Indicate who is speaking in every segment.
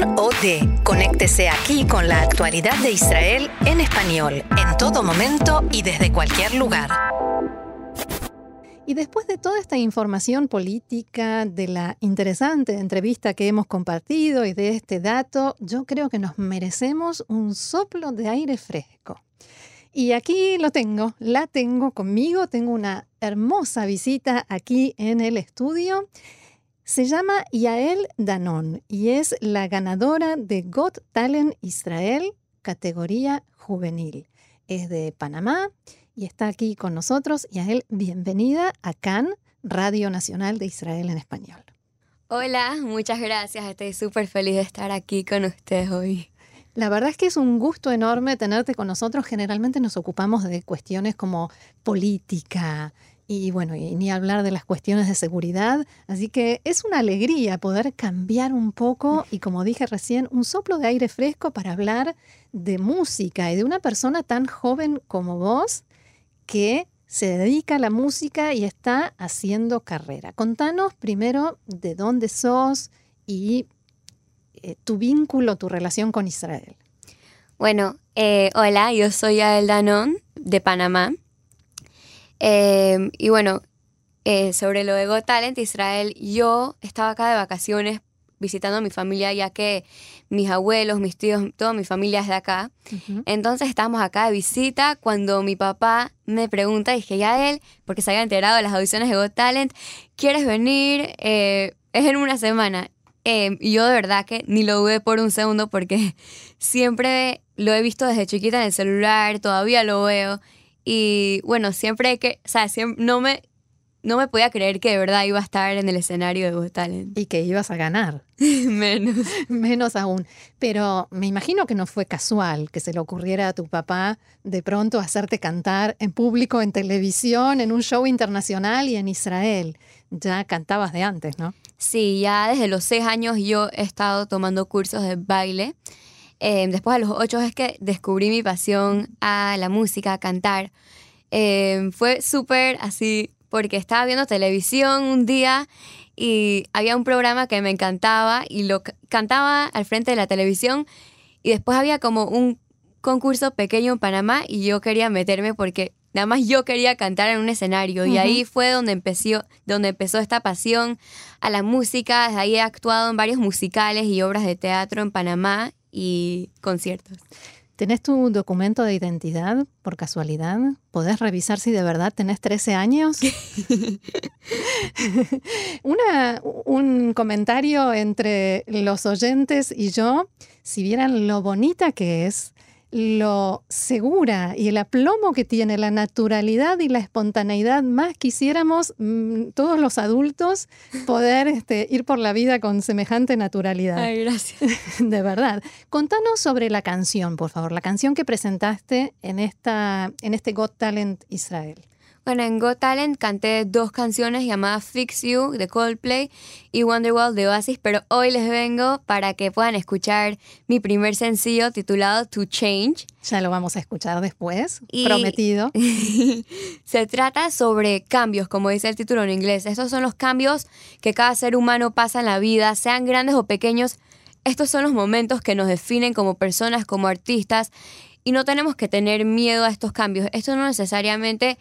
Speaker 1: CAN OD. Conéctese aquí con la actualidad de Israel en español, en todo momento y desde cualquier lugar.
Speaker 2: Y después de toda esta información política, de la interesante entrevista que hemos compartido y de este dato, yo creo que nos merecemos un soplo de aire fresco. Y aquí lo tengo, la tengo conmigo, tengo una hermosa visita aquí en el estudio. Se llama Yael Danon y es la ganadora de Got Talent Israel, categoría juvenil. Es de Panamá y está aquí con nosotros. Yael, bienvenida a CAN, Radio Nacional de Israel en Español.
Speaker 3: Hola, muchas gracias. Estoy súper feliz de estar aquí con ustedes hoy.
Speaker 2: La verdad es que es un gusto enorme tenerte con nosotros. Generalmente nos ocupamos de cuestiones como política, y bueno, y ni hablar de las cuestiones de seguridad. Así que es una alegría poder cambiar un poco y como dije recién, un soplo de aire fresco para hablar de música y de una persona tan joven como vos que se dedica a la música y está haciendo carrera. Contanos primero de dónde sos y eh, tu vínculo, tu relación con Israel.
Speaker 3: Bueno, eh, hola, yo soy Ael Danon de Panamá. Em, y bueno, eh, sobre lo de Got Talent Israel, yo estaba acá de vacaciones visitando a mi familia, ya que mis abuelos, mis tíos, toda mi familia es de acá. Entonces estábamos acá de visita cuando mi papá me pregunta, dije, ya él, porque se había enterado de las audiciones de Got Talent, ¿quieres venir? Eh, es en una semana. Em, y yo de verdad que ni lo dudé por un segundo porque siempre lo he visto desde chiquita en el celular, todavía lo veo. Y bueno, siempre que, o sea, no me, no me podía creer que de verdad iba a estar en el escenario de Got Talent.
Speaker 2: Y que ibas a ganar.
Speaker 3: Menos.
Speaker 2: Menos aún. Pero me imagino que no fue casual que se le ocurriera a tu papá de pronto hacerte cantar en público, en televisión, en un show internacional y en Israel. Ya cantabas de antes, ¿no?
Speaker 3: Sí, ya desde los seis años yo he estado tomando cursos de baile. Em, después a los ocho es que descubrí mi pasión a la música, a cantar. Em, fue súper así, porque estaba viendo televisión un día y había un programa que me encantaba y lo cantaba al frente de la televisión y después había como un concurso pequeño en Panamá y yo quería meterme porque nada más yo quería cantar en un escenario. Y ahí fue donde empezó, donde empezó esta pasión a la música, desde ahí he actuado en varios musicales y obras de teatro en Panamá y conciertos.
Speaker 2: ¿Tenés tu documento de identidad por casualidad? ¿Podés revisar si de verdad tenés 13 años? Una, un comentario entre los oyentes y yo, si vieran lo bonita que es lo segura y el aplomo que tiene la naturalidad y la espontaneidad, más quisiéramos mm, todos los adultos poder este, ir por la vida con semejante naturalidad.
Speaker 3: Ay, gracias.
Speaker 2: De verdad. Contanos sobre la canción, por favor, la canción que presentaste en, esta, en este Got Talent Israel.
Speaker 3: Bueno, en Got Talent canté dos canciones llamadas Fix You de Coldplay y Wonderwall de Oasis, pero hoy les vengo para que puedan escuchar mi primer sencillo titulado To Change.
Speaker 2: Ya lo vamos a escuchar después, prometido.
Speaker 3: se trata sobre cambios, como dice el título en inglés. Estos son los cambios que cada ser humano pasa en la vida, sean grandes o pequeños. Estos son los momentos que nos definen como personas, como artistas, y no tenemos que tener miedo a estos cambios. Esto no necesariamente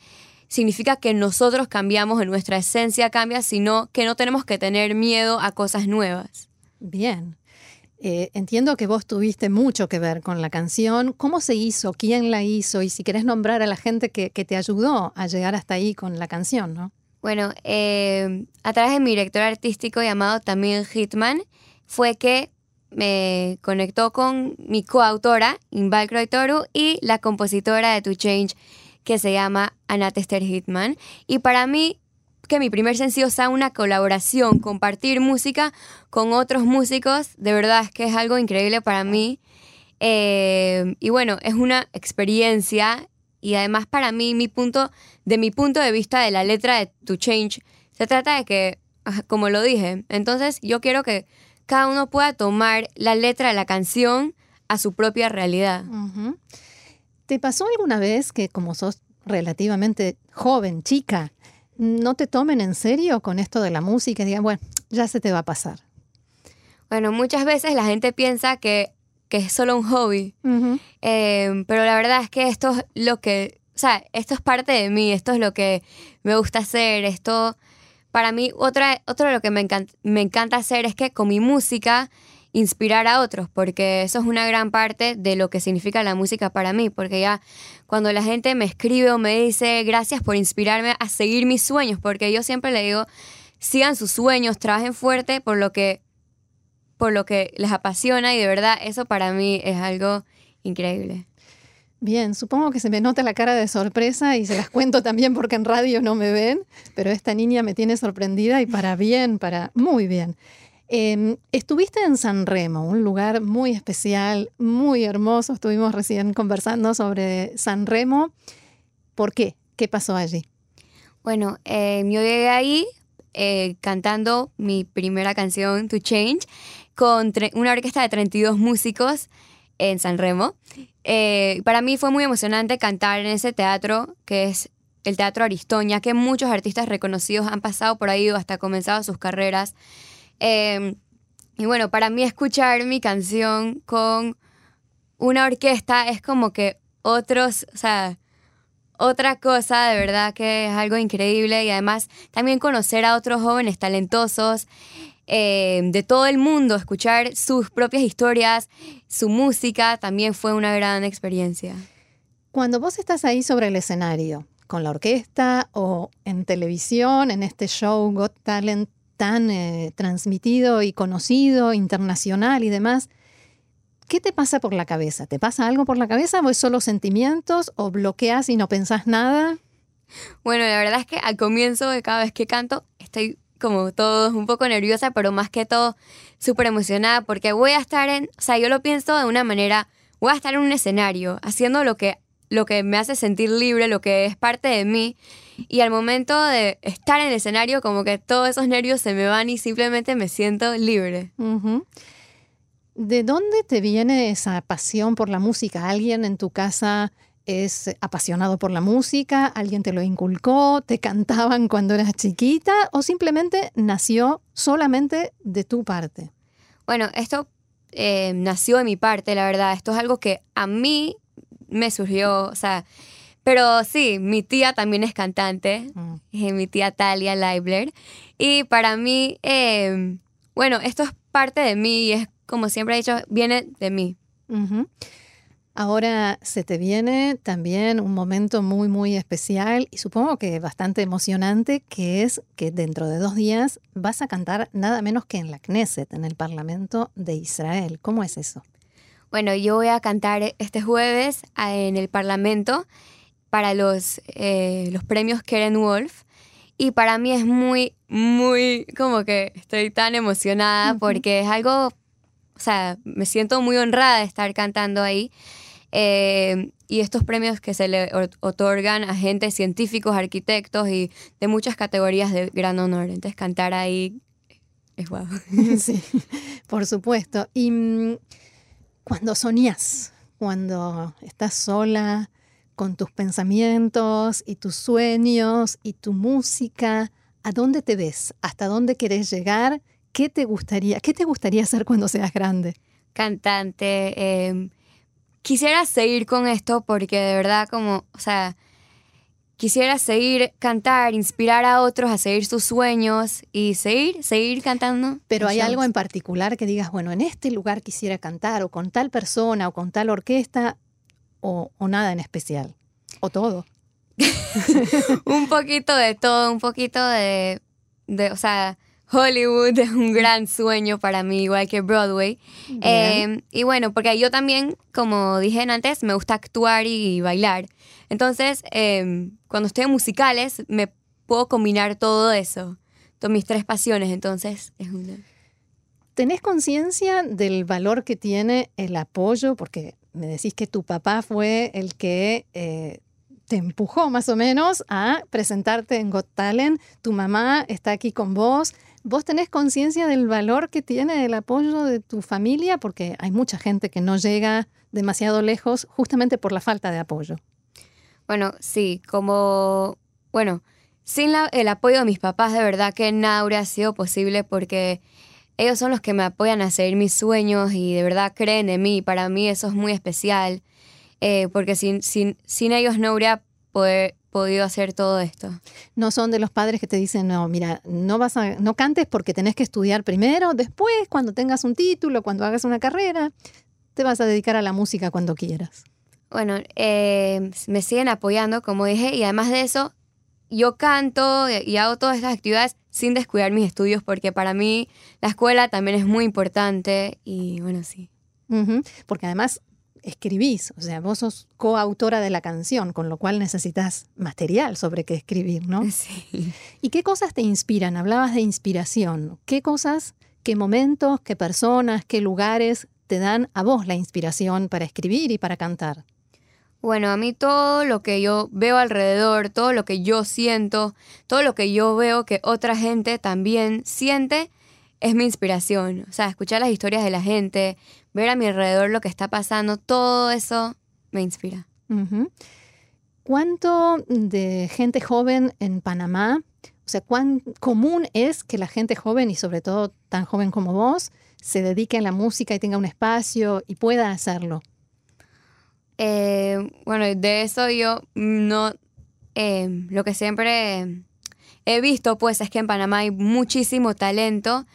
Speaker 3: significa que nosotros cambiamos, en nuestra esencia cambia, sino que no tenemos que tener miedo a cosas nuevas.
Speaker 2: Bien. Eh, entiendo que vos tuviste mucho que ver con la canción. ¿Cómo se hizo? ¿Quién la hizo? Y si querés nombrar a la gente que, te ayudó a llegar hasta ahí con la canción, ¿no?
Speaker 3: Bueno, eh, a través de mi director artístico llamado Tamil Hitman, fue que me conectó con mi coautora, Inval Toru, y la compositora de To Change, que se llama Anatester Hitman. Y para mí, que mi primer sencillo sea una colaboración, compartir música con otros músicos, de verdad es que es algo increíble para mí. Eh, y bueno, es una experiencia y además para mí, mi punto, de mi punto de vista de la letra de To Change, se trata de que, como lo dije, entonces yo quiero que cada uno pueda tomar la letra de la canción a su propia realidad.
Speaker 2: ¿Te pasó alguna vez que como sos relativamente joven, chica, no te tomen en serio con esto de la música y digan, bueno, ya se te va a pasar?
Speaker 3: Bueno, muchas veces la gente piensa que, que es solo un hobby, eh, pero la verdad es que esto es lo que, o sea, esto es parte de mí, esto es lo que me gusta hacer, esto, para mí, otra, otro de lo que me me encanta hacer es que con mi música inspirar a otros, porque eso es una gran parte de lo que significa la música para mí, porque ya cuando la gente me escribe o me dice gracias por inspirarme a seguir mis sueños, porque yo siempre le digo, sigan sus sueños, trabajen fuerte por lo que por lo que les apasiona y de verdad eso para mí es algo increíble.
Speaker 2: Bien, supongo que se me nota la cara de sorpresa y se las cuento también porque en radio no me ven, pero esta niña me tiene sorprendida y para bien, para muy bien. Em, estuviste en San Remo, un lugar muy especial, muy hermoso. Estuvimos recién conversando sobre San Remo. ¿Por qué? ¿Qué pasó allí?
Speaker 3: Bueno, em, yo llegué ahí eh, cantando mi primera canción, To Change, con una orquesta de 32 músicos en San Remo. Eh, para mí fue muy emocionante cantar en ese teatro, que es el Teatro Aristoña, que muchos artistas reconocidos han pasado por ahí o hasta comenzado sus carreras. Em, y bueno, para mí escuchar mi canción con una orquesta es como que otros, o sea, otra cosa de verdad que es algo increíble y además también conocer a otros jóvenes talentosos em, de todo el mundo, escuchar sus propias historias, su música, también fue una gran experiencia.
Speaker 2: Cuando vos estás ahí sobre el escenario, con la orquesta o en televisión, en este show Got Talent, tan eh, transmitido y conocido, internacional y demás, ¿qué te pasa por la cabeza? ¿Te pasa algo por la cabeza o es solo sentimientos o bloqueas y no pensás nada?
Speaker 3: Bueno, la verdad es que al comienzo de cada vez que canto estoy como todo un poco nerviosa, pero más que todo súper emocionada porque voy a estar en, o sea, yo lo pienso de una manera, voy a estar en un escenario haciendo lo que lo que me hace sentir libre, lo que es parte de mí. Y al momento de estar en el escenario, como que todos esos nervios se me van y simplemente me siento libre.
Speaker 2: ¿De dónde te viene esa pasión por la música? ¿Alguien en tu casa es apasionado por la música? ¿Alguien te lo inculcó? ¿Te cantaban cuando eras chiquita? ¿O simplemente nació solamente de tu parte?
Speaker 3: Bueno, esto eh, nació de mi parte, la verdad. Esto es algo que a mí me surgió, o sea, pero sí, mi tía también es cantante, mm. eh, mi tía Talia Leibler, y para mí, em, bueno, esto es parte de mí y es, como siempre he dicho, viene de mí.
Speaker 2: Ahora se te viene también un momento muy, muy especial y supongo que bastante emocionante, que es que dentro de dos días vas a cantar nada menos que en la Knesset, en el Parlamento de Israel. ¿Cómo es eso?
Speaker 3: Bueno, yo voy a cantar este jueves en el Parlamento para los, eh, los premios Keren Wolf. Y para mí es muy, muy, como que estoy tan emocionada porque es algo, o sea, me siento muy honrada de estar cantando ahí. Eh, y estos premios que se le otorgan a gente, científicos, arquitectos y de muchas categorías de gran honor. Entonces cantar ahí es guau.
Speaker 2: Sí, por supuesto. Y mm, cuando soñás, cuando estás sola con tus pensamientos y tus sueños y tu música, ¿a dónde te ves? ¿Hasta dónde querés llegar? ¿Qué te gustaría, qué te gustaría hacer cuando seas grande?
Speaker 3: Cantante. Em, quisiera seguir con esto porque de verdad como, o sea, quisiera seguir cantar, inspirar a otros a seguir sus sueños y seguir, seguir cantando.
Speaker 2: Pero hay algo en particular que digas, bueno, en este lugar quisiera cantar o con tal persona o con tal orquesta o, nada en especial. O todo.
Speaker 3: un poquito de todo, un poquito de, de, o sea, Hollywood es un gran sueño para mí, igual que Broadway. Em, y bueno, porque yo también, como dije antes, me gusta actuar y bailar. Entonces, em, cuando estoy en musicales, me puedo combinar todo eso, todas mis tres pasiones. Entonces, es una...
Speaker 2: ¿Tenés conciencia del valor que tiene el apoyo? Porque me decís que tu papá fue el que eh, te empujó más o menos a presentarte en Got Talent. Tu mamá está aquí con vos. ¿Vos tenés conciencia del valor que tiene el apoyo de tu familia? Porque hay mucha gente que no llega demasiado lejos justamente por la falta de apoyo.
Speaker 3: Bueno, sí, como, bueno, sin el apoyo de mis papás, de verdad que nada habría sido posible porque ellos son los que me apoyan a seguir mis sueños y de verdad creen en mí. Para mí eso es muy especial, eh, porque sin, sin, sin ellos no habría poder, podido hacer todo esto.
Speaker 2: No son de los padres que te dicen, no, mira, no vas a, no cantes porque tenés que estudiar primero, después, cuando tengas un título, cuando hagas una carrera, te vas a dedicar a la música cuando quieras.
Speaker 3: Bueno, eh, me siguen apoyando, como dije, y además de eso, yo canto y hago todas estas actividades sin descuidar mis estudios, porque para mí la escuela también es muy importante y bueno, sí.
Speaker 2: Porque además escribís, o sea, vos sos coautora de la canción, con lo cual necesitas material sobre qué escribir, ¿no?
Speaker 3: Sí.
Speaker 2: ¿Y qué cosas te inspiran? Hablabas de inspiración. ¿Qué cosas, qué momentos, qué personas, qué lugares te dan a vos la inspiración para escribir y para cantar?
Speaker 3: Bueno, a mí todo lo que yo veo alrededor, todo lo que yo siento, todo lo que yo veo que otra gente también siente, es mi inspiración. O sea, escuchar las historias de la gente, ver a mi alrededor lo que está pasando, todo eso me inspira.
Speaker 2: ¿Cuánto de gente joven en Panamá, o sea, cuán común es que la gente joven y sobre todo tan joven como vos se dedique a la música y tenga un espacio y pueda hacerlo?
Speaker 3: Eh, bueno, de eso yo no, eh, lo que siempre he visto pues es que en Panamá hay muchísimo talento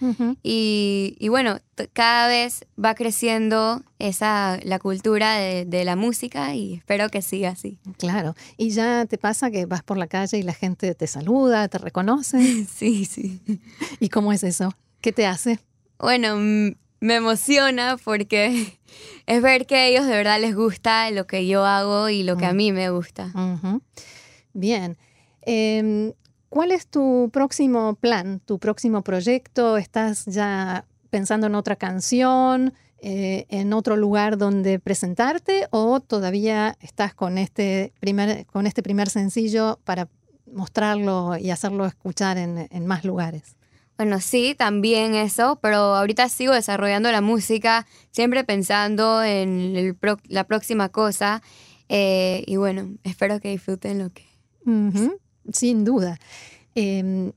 Speaker 3: y, bueno, cada vez va creciendo esa, la cultura de, la música y espero que siga así.
Speaker 2: Claro, y ya te pasa que vas por la calle y la gente te saluda, te reconoce.
Speaker 3: sí, sí.
Speaker 2: ¿Y cómo es eso? ¿Qué te hace?
Speaker 3: Bueno, me emociona porque es ver que a ellos de verdad les gusta lo que yo hago y lo que a mm. mí me gusta.
Speaker 2: Bien. Em, ¿Cuál es tu próximo plan, tu próximo proyecto? ¿Estás ya pensando en otra canción, eh, en otro lugar donde presentarte o todavía estás con este primer, con este primer sencillo para mostrarlo y hacerlo escuchar en más lugares?
Speaker 3: Bueno, sí, también eso, pero ahorita sigo desarrollando la música, siempre pensando en la próxima cosa. Eh, y bueno, espero que disfruten lo que...
Speaker 2: Sin duda. Em,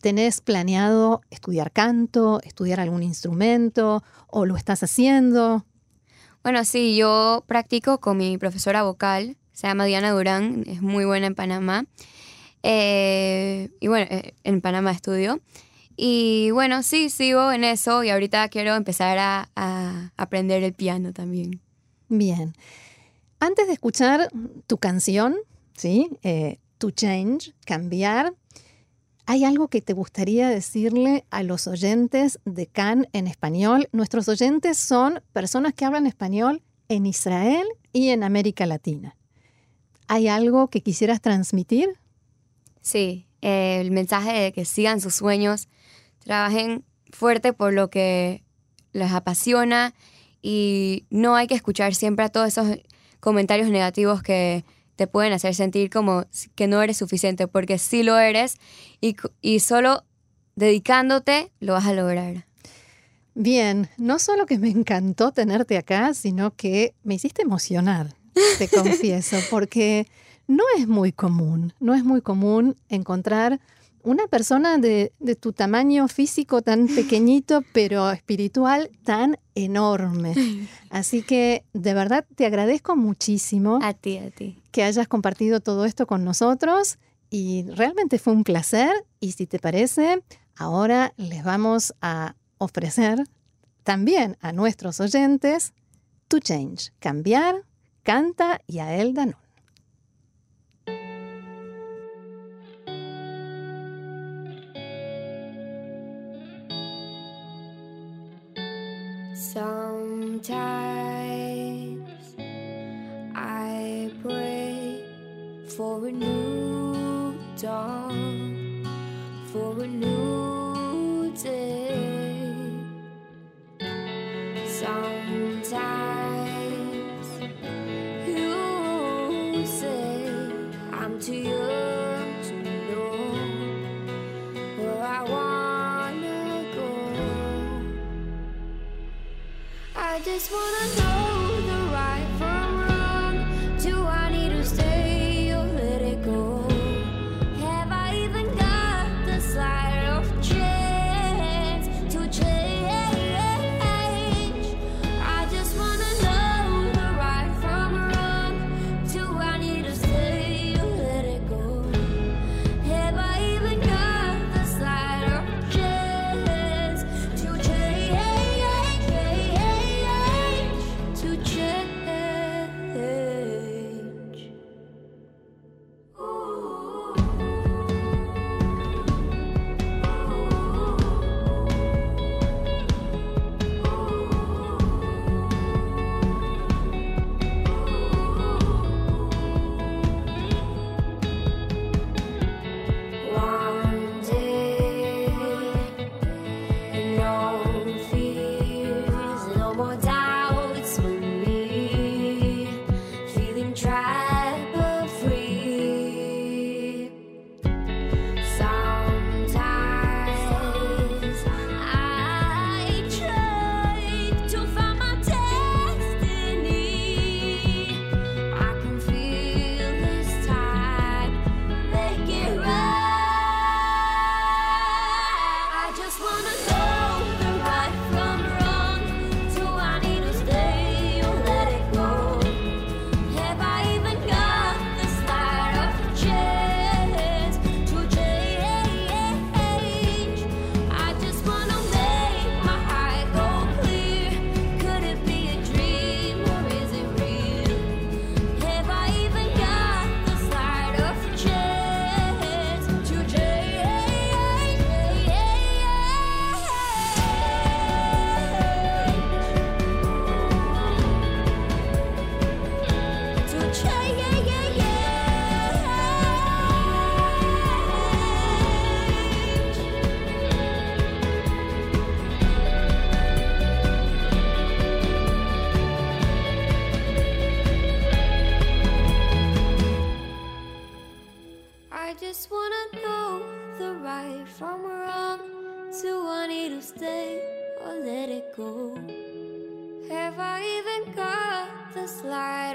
Speaker 2: ¿Tenés planeado estudiar canto, estudiar algún instrumento o lo estás haciendo?
Speaker 3: Bueno, sí, yo practico con mi profesora vocal, se llama Diana Durán, es muy buena en Panamá. Eh, y bueno, eh, en Panamá estudio. Y bueno, sí, sigo en eso y ahorita quiero empezar a, aprender el piano también.
Speaker 2: Bien. Antes de escuchar tu canción, ¿sí? Eh, to change, cambiar, ¿hay algo que te gustaría decirle a los oyentes de CAN en español? Nuestros oyentes son personas que hablan español en Israel y en América Latina. ¿Hay algo que quisieras transmitir?
Speaker 3: Sí, el mensaje de que sigan sus sueños, trabajen fuerte por lo que les apasiona y no hay que escuchar siempre a todos esos comentarios negativos que te pueden hacer sentir como que no eres suficiente, porque sí lo eres y, y solo dedicándote lo vas a lograr.
Speaker 2: Bien, no solo que me encantó tenerte acá, sino que me hiciste emocionar, te confieso, porque no es muy común, no es muy común encontrar una persona de, tu tamaño físico tan pequeñito, pero espiritual tan enorme. Así que de verdad te agradezco muchísimo.
Speaker 3: A ti, a ti.
Speaker 2: Que hayas compartido todo esto con nosotros y realmente fue un placer. Y si te parece, ahora les vamos a ofrecer también a nuestros oyentes To Change, cambiar, canta y a él Danón. Sometimes I pray for a new dawn, for a new just wanna know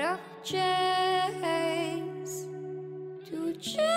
Speaker 2: of chains to
Speaker 4: change.